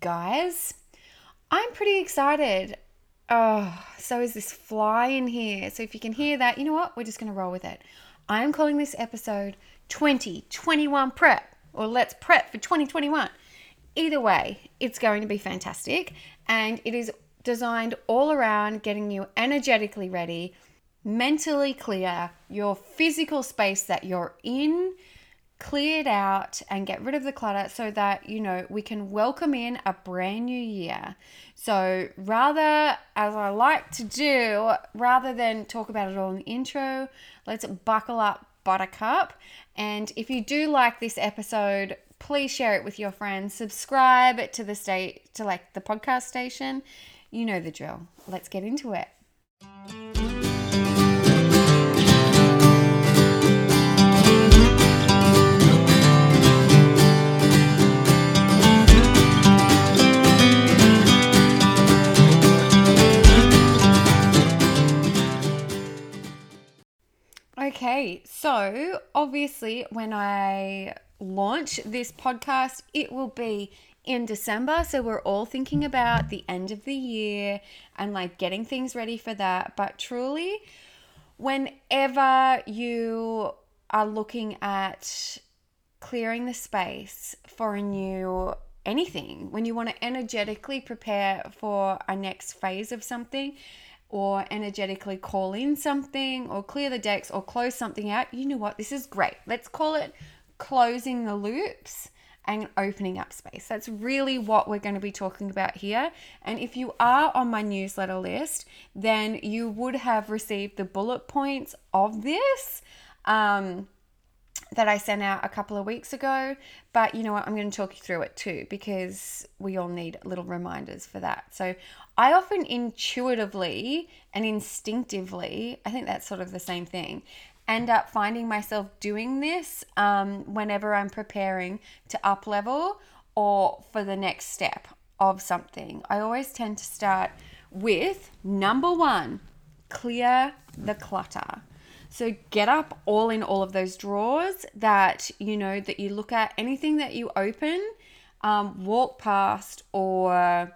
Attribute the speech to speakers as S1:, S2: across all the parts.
S1: guys. I'm pretty excited. Oh, so is this fly in here. So if you can hear that, you know what? We're just going to roll with it. I am calling this episode 2021 Prep, or Let's Prep for 2021. Either way, it's going to be fantastic. And it is designed all around getting you energetically ready, mentally clear, your physical space that you're in cleared out and get rid of the clutter so that you know we can welcome in a brand new year. So rather as i like to do rather than talk about it all in the intro let's buckle up buttercup. And if you do like this episode please share it with your friends. Subscribe to the state to like the podcast station. You know the drill. Let's get into it Okay, so obviously, when I launch this podcast, it will be in December. So we're all thinking about the end of the year and like getting things ready for that. But truly, whenever you are looking at clearing the space for a new anything, when you want to energetically prepare for a next phase of something, or energetically call in something or clear the decks or close something out, you know what? This is great. Let's call it closing the loops and opening up space. That's really what we're going to be talking about here. And if you are on my newsletter list, then you would have received the bullet points of this. Um, that I sent out a couple of weeks ago. But you know what? I'm going to talk you through it too because we all need little reminders for that. So I often intuitively and instinctively, I think that's sort of the same thing, end up finding myself doing this um, whenever I'm preparing to up level or for the next step of something. I always tend to start with number one, clear the clutter. So get up all in all of those drawers that you know that you look at anything that you open, um, walk past, or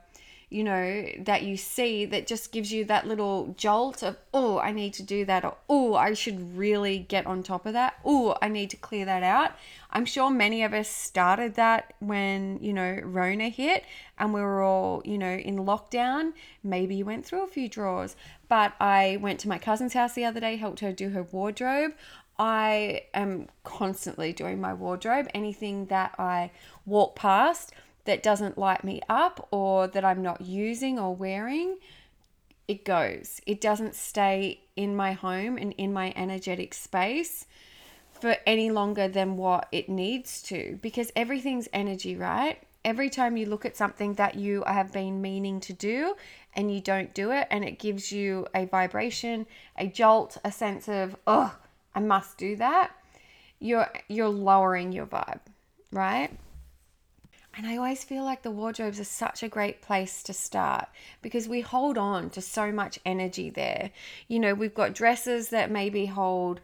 S1: you know that you see that just gives you that little jolt of oh I need to do that or oh I should really get on top of that oh I need to clear that out. I'm sure many of us started that when you know Rona hit and we were all you know in lockdown. Maybe you went through a few drawers, but I went to my cousin's house the other day, helped her do her wardrobe. I am constantly doing my wardrobe. Anything that I walk past that doesn't light me up or that I'm not using or wearing, it goes. It doesn't stay in my home and in my energetic space for any longer than what it needs to because everything's energy, right? Every time you look at something that you have been meaning to do and you don't do it, and it gives you a vibration, a jolt, a sense of, oh, I must do that, you're you're lowering your vibe, right? And I always feel like the wardrobes are such a great place to start because we hold on to so much energy there. You know, we've got dresses that maybe hold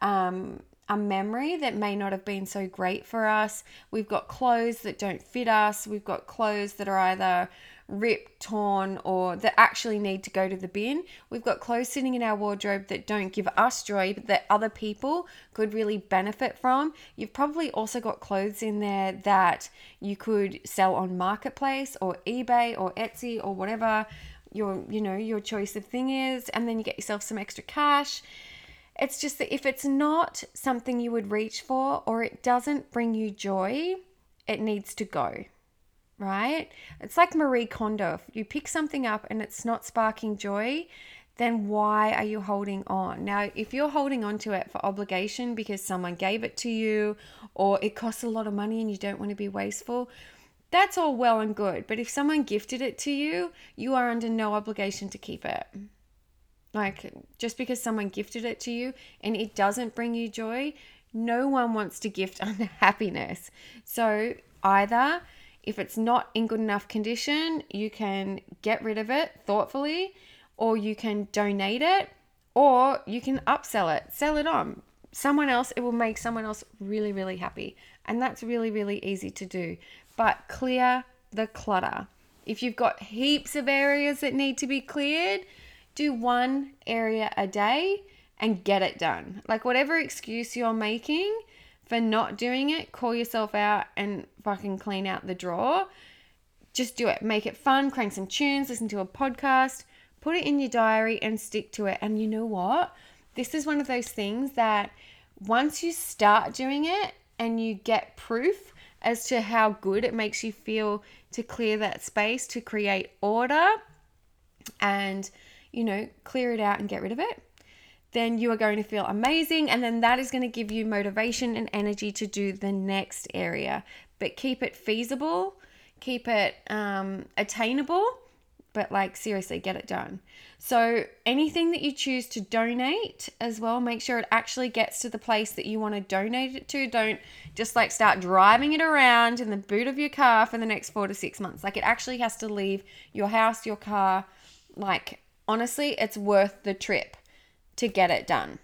S1: um, a memory that may not have been so great for us. We've got clothes that don't fit us. We've got clothes that are either ripped, torn, or that actually need to go to the bin. We've got clothes sitting in our wardrobe that don't give us joy, but that other people could really benefit from. You've probably also got clothes in there that you could sell on Marketplace or eBay or Etsy or whatever your you know your choice of thing is and then you get yourself some extra cash it's just that if it's not something you would reach for or it doesn't bring you joy it needs to go right? It's like Marie Kondo. If you pick something up and it's not sparking joy, then why are you holding on? Now, if you're holding on to it for obligation because someone gave it to you or it costs a lot of money and you don't want to be wasteful, that's all well and good. But if someone gifted it to you, you are under no obligation to keep it. Like, just because someone gifted it to you and it doesn't bring you joy, no one wants to gift unhappiness. So, either if it's not in good enough condition, you can get rid of it thoughtfully, or you can donate it, or you can upsell it, sell it on. Someone else, it will make someone else really, really happy. And that's really, really easy to do. But clear the clutter. If you've got heaps of areas that need to be cleared, do one area a day and get it done. Like, whatever excuse you're making for not doing it, call yourself out and fucking clean out the drawer. Just do it. Make it fun, crank some tunes, listen to a podcast, put it in your diary and stick to it. And you know what? This is one of those things that once you start doing it and you get proof as to how good it makes you feel to clear that space, to create order and, you know, clear it out and get rid of it, then you are going to feel amazing. And then that is going to give you motivation and energy to do the next area. But keep it feasible, keep it um, attainable but like seriously get it done so anything that you choose to donate as well make sure it actually gets to the place that you want to donate it to don't just like start driving it around in the boot of your car for the next four to six months like it actually has to leave your house your car like honestly it's worth the trip to get it done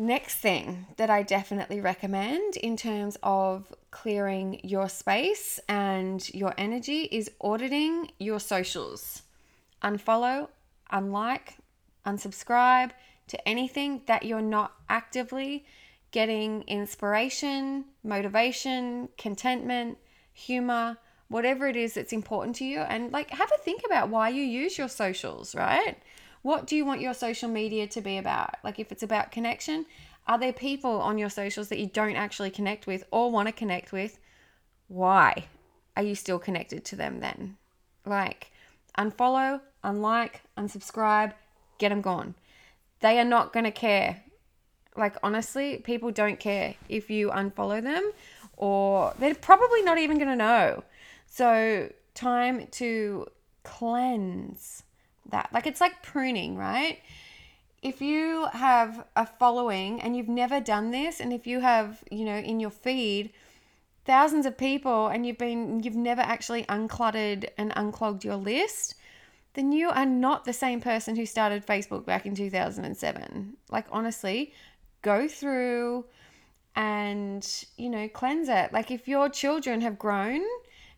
S1: Next thing that I definitely recommend in terms of clearing your space and your energy is auditing your socials. Unfollow, unlike, unsubscribe to anything that you're not actively getting inspiration, motivation, contentment, humor, whatever it is that's important to you. And like, have a think about why you use your socials, right? What do you want your social media to be about? Like, if it's about connection, are there people on your socials that you don't actually connect with or want to connect with? Why are you still connected to them then? Like, unfollow, unlike, unsubscribe, get them gone. They are not going to care. Like, honestly, people don't care if you unfollow them, or they're probably not even going to know. So, time to cleanse that. Like it's like pruning, right? If you have a following and you've never done this, and if you have, you know, in your feed thousands of people and you've been you've never actually uncluttered and unclogged your list, then you are not the same person who started Facebook back in 2007. Like honestly, go through and you know cleanse it. Like if your children have grown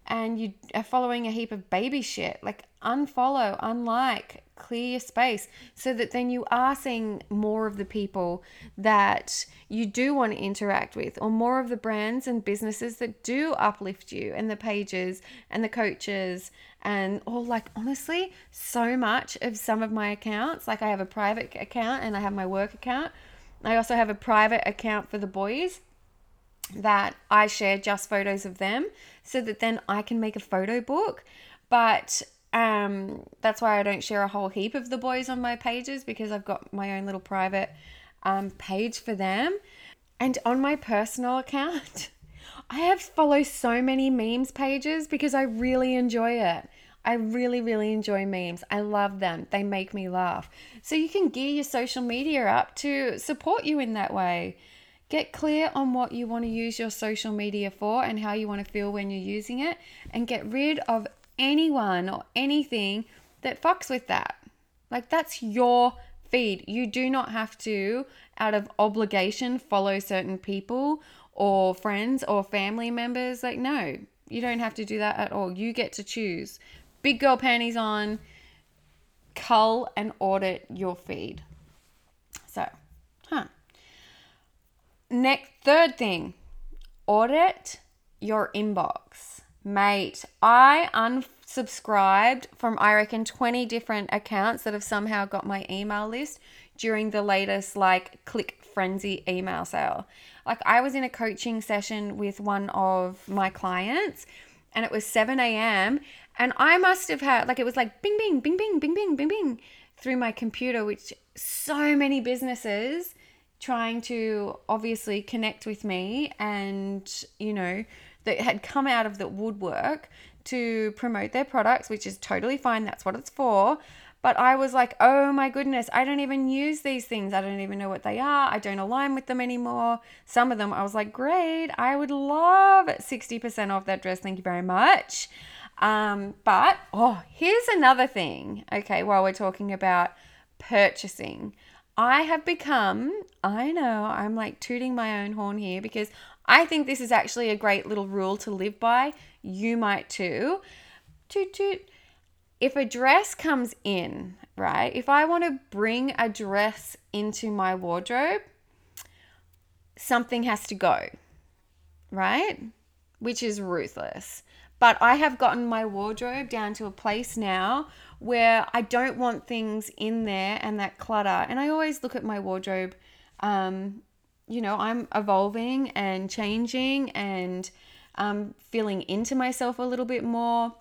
S1: and you are following a heap of baby shit, like unfollow, unlike, clear your space so that then you are seeing more of the people that you do want to interact with or more of the brands and businesses that do uplift you and the pages and the coaches and or like honestly so much of some of my accounts like I have a private account and I have my work account I also have a private account for the boys that I share just photos of them so that then I can make a photo book. But um, that's why I don't share a whole heap of the boys on my pages because I've got my own little private um, page for them. And on my personal account, I have follow so many memes pages because I really enjoy it. I really, really enjoy memes. I love them. They make me laugh. So you can gear your social media up to support you in that way. Get clear on what you want to use your social media for and how you want to feel when you're using it, and get rid of anyone or anything that fucks with that. Like, that's your feed. You do not have to, out of obligation, follow certain people or friends or family members. Like, no, you don't have to do that at all. You get to choose. Big girl panties on, cull and audit your feed. So, huh. Next, third thing, audit your inbox. Mate, I unsubscribed from, I reckon, 20 different accounts that have somehow got my email list during the latest, like, click frenzy email sale. Like, I was in a coaching session with one of my clients and it was 7 a.m. And I must have had, like, it was like bing, bing, bing, bing, bing, bing, bing, bing through my computer, which so many businesses trying to obviously connect with me and, you know, that had come out of the woodwork to promote their products, which is totally fine. That's what it's for. But I was like, oh my goodness, I don't even use these things. I don't even know what they are. I don't align with them anymore. Some of them, I was like, great, I would love 60% off that dress. Thank you very much. Um, but, oh, here's another thing. Okay, while we're talking about purchasing, I have become, I know, I'm like tooting my own horn here because I think this is actually a great little rule to live by. You might too. Toot toot. If a dress comes in, right? If I want to bring a dress into my wardrobe, something has to go, right? Which is ruthless. But I have gotten my wardrobe down to a place now where I don't want things in there and that clutter. And I always look at my wardrobe. Um, you know, I'm evolving and changing and um, feeling into myself a little bit more.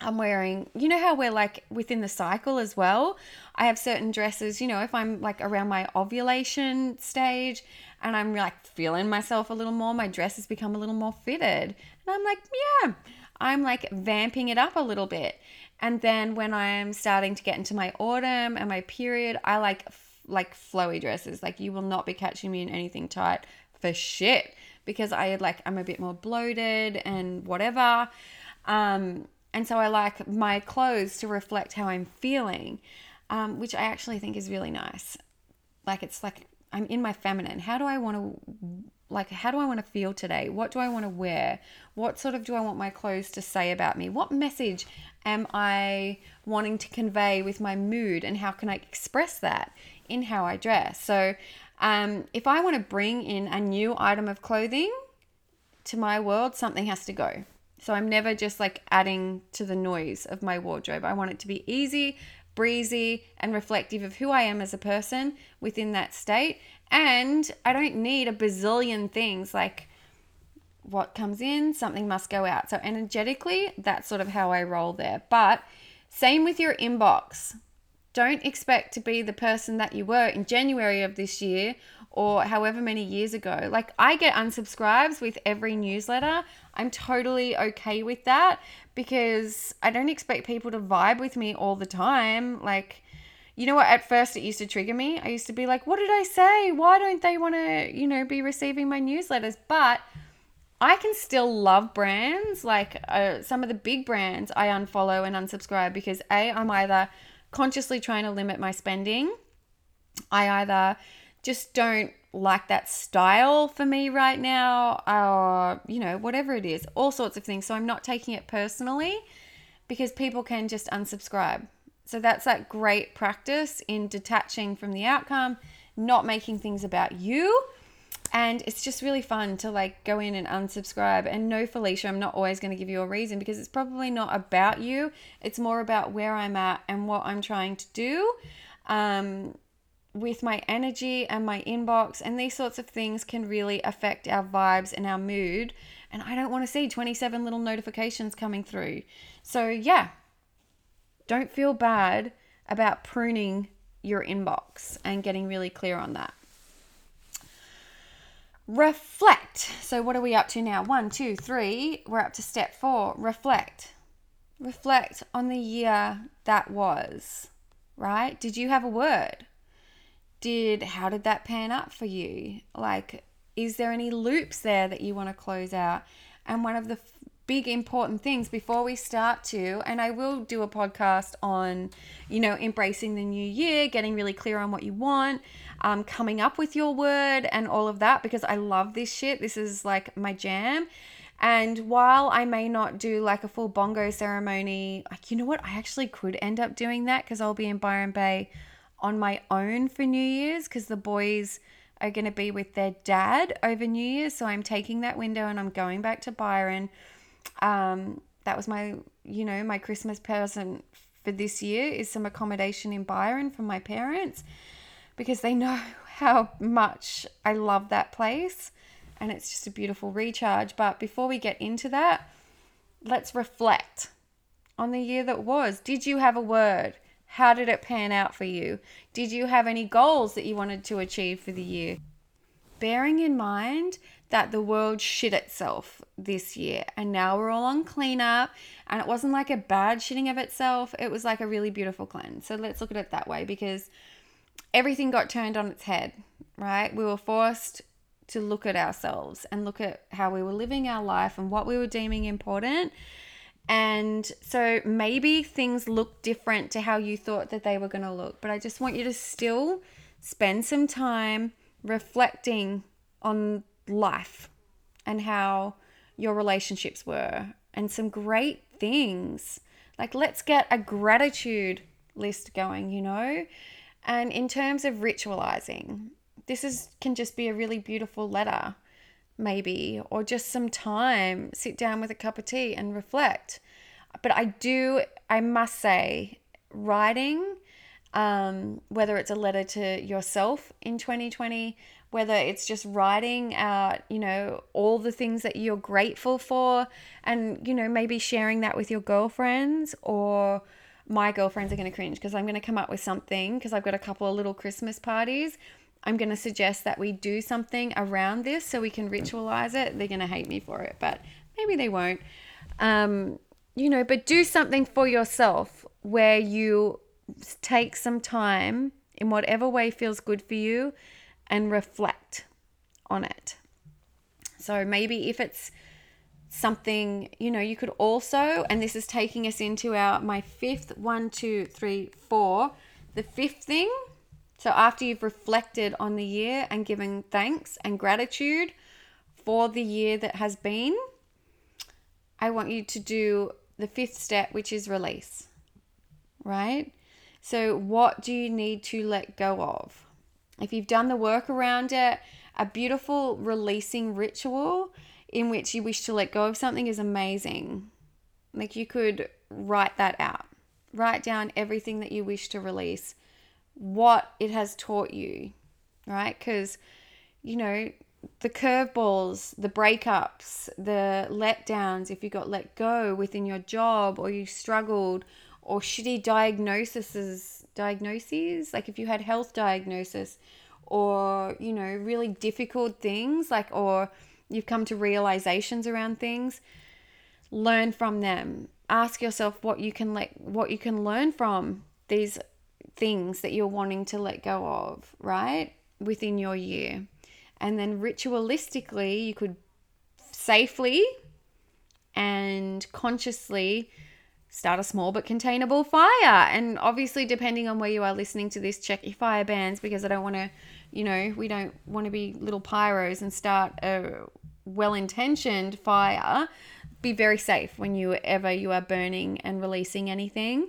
S1: I'm wearing, you know, how we're like within the cycle as well. I have certain dresses, you know, if I'm like around my ovulation stage and I'm like feeling myself a little more, my dress has become a little more fitted. And I'm like, yeah, I'm like vamping it up a little bit. And then when I'm starting to get into my autumn and my period, I like like flowy dresses. Like you will not be catching me in anything tight for shit because I like I'm a bit more bloated and whatever. Um and so I like my clothes to reflect how I'm feeling, um, which I actually think is really nice. Like it's like I'm in my feminine. How do I want to like how do I want to feel today? What do I want to wear? What sort of do I want my clothes to say about me? What message am I wanting to convey with my mood and how can I express that in how I dress? So, um, if I want to bring in a new item of clothing to my world, something has to go. So I'm never just like adding to the noise of my wardrobe. I want it to be easy, breezy, and reflective of who I am as a person within that state. And I don't need a bazillion things like what comes in, something must go out. So energetically, that's sort of how I roll there. But same with your inbox. Don't expect to be the person that you were in January of this year or however many years ago. Like I get unsubscribes with every newsletter. I'm totally okay with that because I don't expect people to vibe with me all the time. Like you know what? At first, it used to trigger me. I used to be like, what did I say? Why don't they want to, you know, be receiving my newsletters? But I can still love brands. Like uh, some of the big brands, I unfollow and unsubscribe because A, I'm either consciously trying to limit my spending, I either just don't like that style for me right now, or, you know, whatever it is, all sorts of things. So I'm not taking it personally because people can just unsubscribe. So that's that great practice in detaching from the outcome, not making things about you. And it's just really fun to like go in and unsubscribe. And no, Felicia, I'm not always going to give you a reason because it's probably not about you. It's more about where I'm at and what I'm trying to do um, with my energy and my inbox. And these sorts of things can really affect our vibes and our mood. And I don't want to see 27 little notifications coming through. So, yeah, don't feel bad about pruning your inbox and getting really clear on that. Reflect. So, what are we up to now? One, two, three. We're up to step four. Reflect. Reflect on the year that was, right? Did you have a word? Did how did that pan up for you? Like, is there any loops there that you want to close out? And one of the big important things. Before we start to and I will do a podcast on you know embracing the new year getting really clear on what you want um, coming up with your word and all of that because I love this shit. This is like my jam. And while I may not do like a full bongo ceremony like you know what? I actually could end up doing that because I'll be in Byron Bay on my own for New Year's because the boys are going to be with their dad over New Year's. So I'm taking that window and I'm going back to Byron um, that was my, you know, my Christmas present for this year is some accommodation in Byron from my parents because they know how much I love that place and it's just a beautiful recharge. But before we get into that, let's reflect on the year that was. Did you have a word? How did it pan out for you? Did you have any goals that you wanted to achieve for the year? Bearing in mind that the world shit itself this year and now we're all on cleanup and it wasn't like a bad shitting of itself it was like a really beautiful cleanse. So let's look at it that way because everything got turned on its head right? We were forced to look at ourselves and look at how we were living our life and what we were deeming important. And so maybe things look different to how you thought that they were going to look but i just want you to still spend some time reflecting on life and how your relationships were and some great things. Like, let's get a gratitude list going, you know? And in terms of ritualizing, this is can just be a really beautiful letter, maybe, or just some time, sit down with a cup of tea and reflect. But I do, I must say, writing, um, whether it's a letter to yourself in 2020, whether it's just writing out, you know, all the things that you're grateful for, and, you know, maybe sharing that with your girlfriends or my girlfriends are going to cringe because I'm going to come up with something because I've got a couple of little Christmas parties. I'm going to suggest that we do something around this so we can ritualize it. They're going to hate me for it, but maybe they won't. Um, you know, but do something for yourself where you take some time in whatever way feels good for you and reflect on it. So maybe if it's something, you know, you could also, and this is taking us into our my fifth one, two, three, four. The fifth thing. So after you've reflected on the year and given thanks and gratitude for the year that has been, I want you to do the fifth step, which is release. Right? So, what do you need to let go of? If you've done the work around it, a beautiful releasing ritual in which you wish to let go of something is amazing. Like you could write that out. Write down everything that you wish to release, what it has taught you, right? Because, you know, the curveballs, the breakups, the letdowns, if you got let go within your job or you struggled, or shitty diagnoses, diagnoses, like if you had health diagnosis, or, you know, really difficult things, like, or you've come to realizations around things, learn from them. Ask yourself what you can let what you can learn from these things that you're wanting to let go of, right? Within your year. And then ritualistically, you could safely and consciously start a small but containable fire. And obviously, depending on where you are listening to this, check your fire bands because I don't want to you know, we don't want to be little pyros and start a well intentioned fire. Be very safe when you ever you are burning and releasing anything.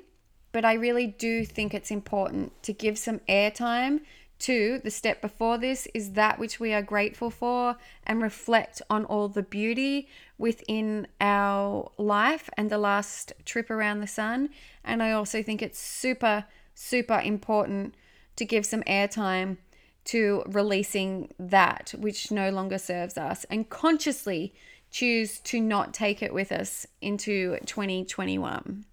S1: But I really do think it's important to give some airtime to the step before this is that which we are grateful for and reflect on all the beauty within our life and the last trip around the sun. And I also think it's super, super important to give some airtime to releasing that which no longer serves us and consciously choose to not take it with us into 2021.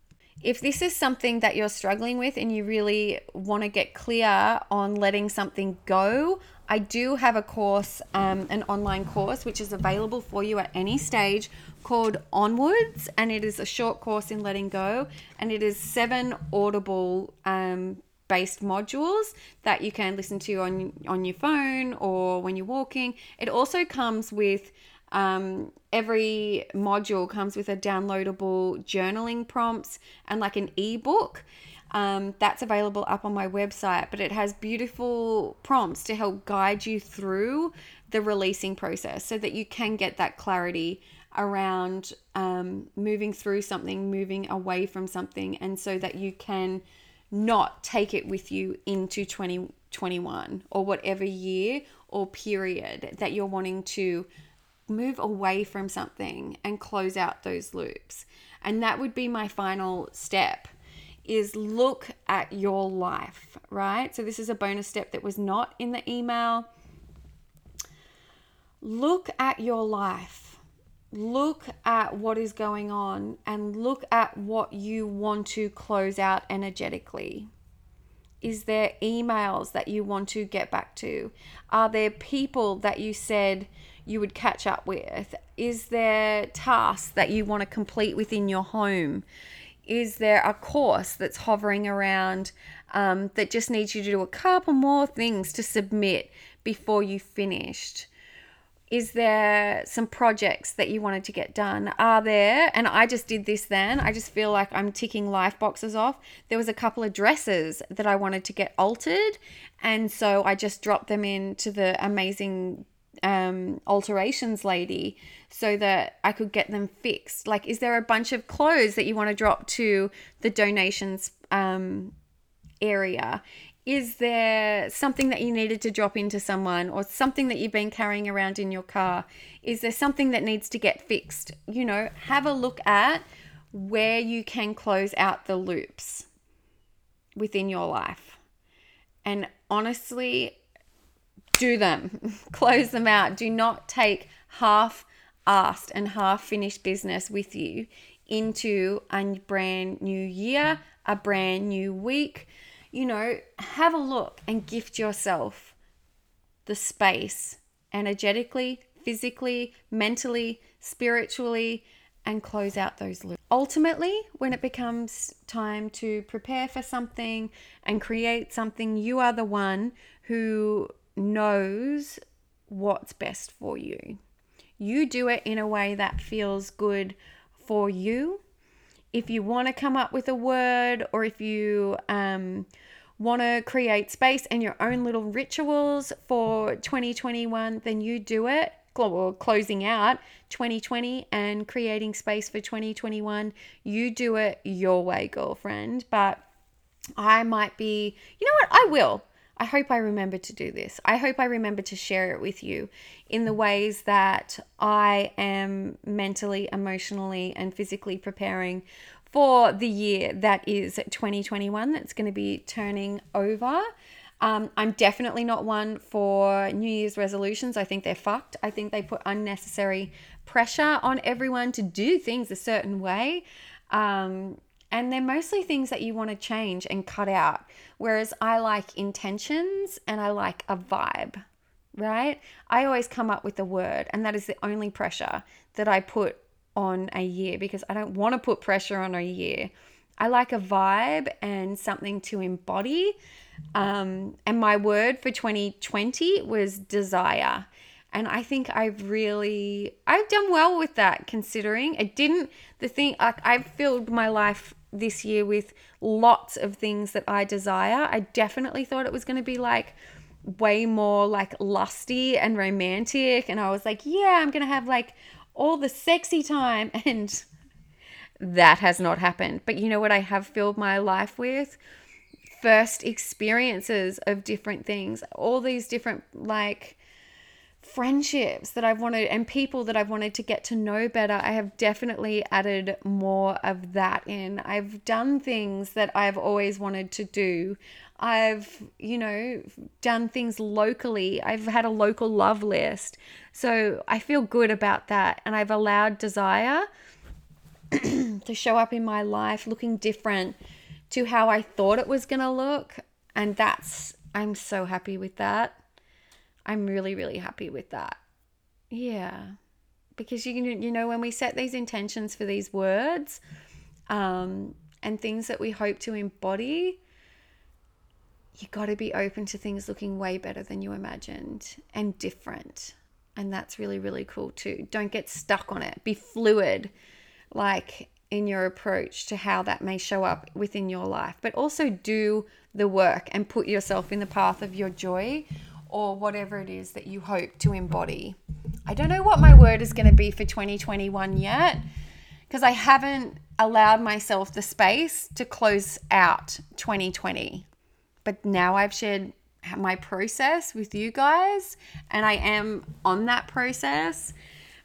S1: If this is something that you're struggling with and you really want to get clear on letting something go, I do have a course, um, an online course, which is available for you at any stage called Onwards. And it is a short course in letting go. And it is seven audible um, based modules that you can listen to on on your phone or when you're walking. It also comes with um, every module comes with a downloadable journaling prompts and like an ebook. Um, that's available up on my website, but it has beautiful prompts to help guide you through the releasing process so that you can get that clarity around um, moving through something, moving away from something, and so that you can not take it with you into 2021 or whatever year or period that you're wanting to move away from something and close out those loops. And that would be my final step is look at your life, right? So this is a bonus step that was not in the email. Look at your life look at what is going on and look at what you want to close out energetically. Is there emails that you want to get back to? Are there people that you said you would catch up with? Is there tasks that you want to complete within your home? Is there a course that's hovering around um, that just needs you to do a couple more things to submit before you finished? is there some projects that you wanted to get done? Are there, and I just did this then, I just feel like I'm ticking life boxes off. There was a couple of dresses that I wanted to get altered, and so I just dropped them into the amazing um, alterations lady so that I could get them fixed? Like, is there a bunch of clothes that you want to drop to the donations um, area? Is there something that you needed to drop into someone or something that you've been carrying around in your car? Is there something that needs to get fixed? You know, have a look at where you can close out the loops within your life. And honestly, do them, close them out. Do not take half asked and half finished business with you into a brand new year, a brand new week. You know, have a look and gift yourself the space energetically, physically, mentally, spiritually, and close out those loops. Ultimately, when it becomes time to prepare for something and create something, you are the one who knows what's best for you. You do it in a way that feels good for you. If you want to come up with a word or if you um, want to create space and your own little rituals for 2021, then you do it. Or closing out 2020 and creating space for 2021, you do it your way, girlfriend. But I might be, you know what? I will. I hope I remember to do this. I hope I remember to share it with you in the ways that I am mentally, emotionally, and physically preparing for the year that is 2021 that's going to be turning over. Um, I'm definitely not one for New Year's resolutions. I think they're fucked. I think they put unnecessary pressure on everyone to do things a certain way. Um, and they're mostly things that you want to change and cut out. Whereas I like intentions and I like a vibe, right? I always come up with a word, and that is the only pressure that I put on a year because I don't want to put pressure on a year. I like a vibe and something to embody. Um, and my word for 2020 was desire and i think i've really i've done well with that considering. It didn't the thing like i've filled my life this year with lots of things that i desire. I definitely thought it was going to be like way more like lusty and romantic. And i was like yeah i'm going to have like all the sexy time. And that has not happened. But you know what i have filled my life with? First experiences of different things. All these different like friendships that I've wanted and people that I've wanted to get to know better, I have definitely added more of that in. I've done things that I've always wanted to do. I've, you know, done things locally. I've had a local love list. So I feel good about that. And I've allowed desire to show up in my life looking different to how I thought it was going to look. And that's, I'm so happy with that. I'm really, really happy with that. Yeah. Because you you know when we set these intentions for these words um, and things that we hope to embody, you got to be open to things looking way better than you imagined and different. And that's really, really cool too. Don't get stuck on it. Be fluid, like in your approach to how that may show up within your life, but also do the work and put yourself in the path of your joy or whatever it is that you hope to embody. I don't know what my word is going to be for 2021 yet because I haven't allowed myself the space to close out 2020. But now I've shared my process with you guys and I am on that process.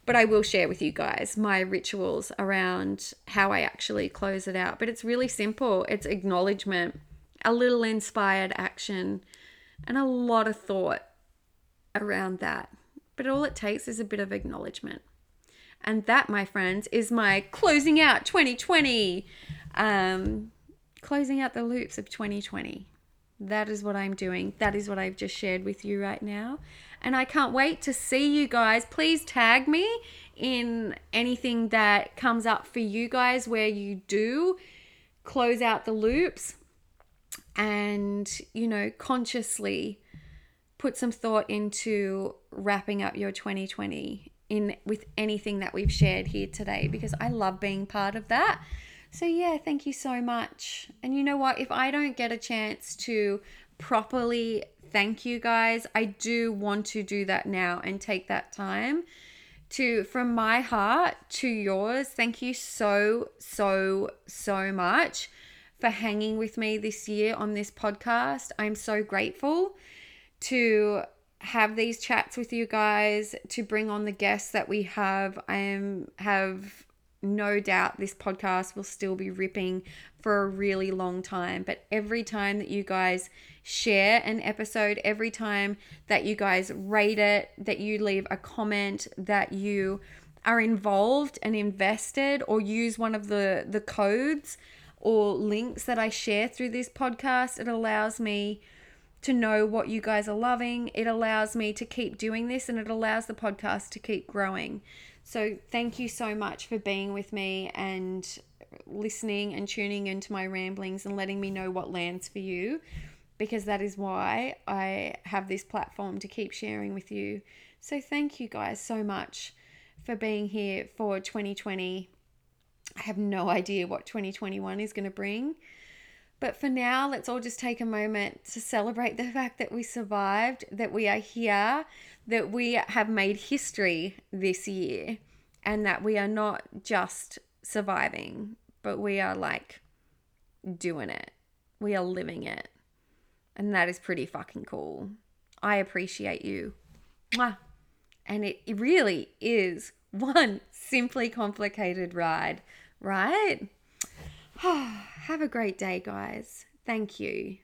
S1: But I will share with you guys my rituals around how I actually close it out. But it's really simple it's acknowledgement, a little inspired action, and a lot of thought around that. But all it takes is a bit of acknowledgement. And that, my friends, is my closing out 2020. Um, closing out the loops of 2020. That is what I'm doing. That is what I've just shared with you right now. And I can't wait to see you guys. Please tag me in anything that comes up for you guys where you do close out the loops and, you know, consciously put some thought into wrapping up your 2020 in with anything that we've shared here today because I love being part of that. So yeah, thank you so much. And you know what, if I don't get a chance to properly thank you guys. I do want to do that now and take that time to from my heart to yours. Thank you so so so much for hanging with me this year on this podcast. I'm so grateful to have these chats with you guys, to bring on the guests that we have. I am have no doubt this podcast will still be ripping for a really long time. But every time that you guys share an episode, every time that you guys rate it, that you leave a comment, that you are involved and invested or use one of the the codes or links that I share through this podcast, it allows me to know what you guys are loving. It allows me to keep doing this and it allows the podcast to keep growing. So, thank you so much for being with me and listening and tuning into my ramblings and letting me know what lands for you because that is why I have this platform to keep sharing with you. So, thank you guys so much for being here for 2020. I have no idea what 2021 is going to bring. But for now, let's all just take a moment to celebrate the fact that we survived, that we are here, that we have made history this year, and that we are not just surviving, but we are like doing it. We are living it. And that is pretty fucking cool. I appreciate you. Mwah. And it really is one simply complicated ride, right? Have a great day, guys. Thank you.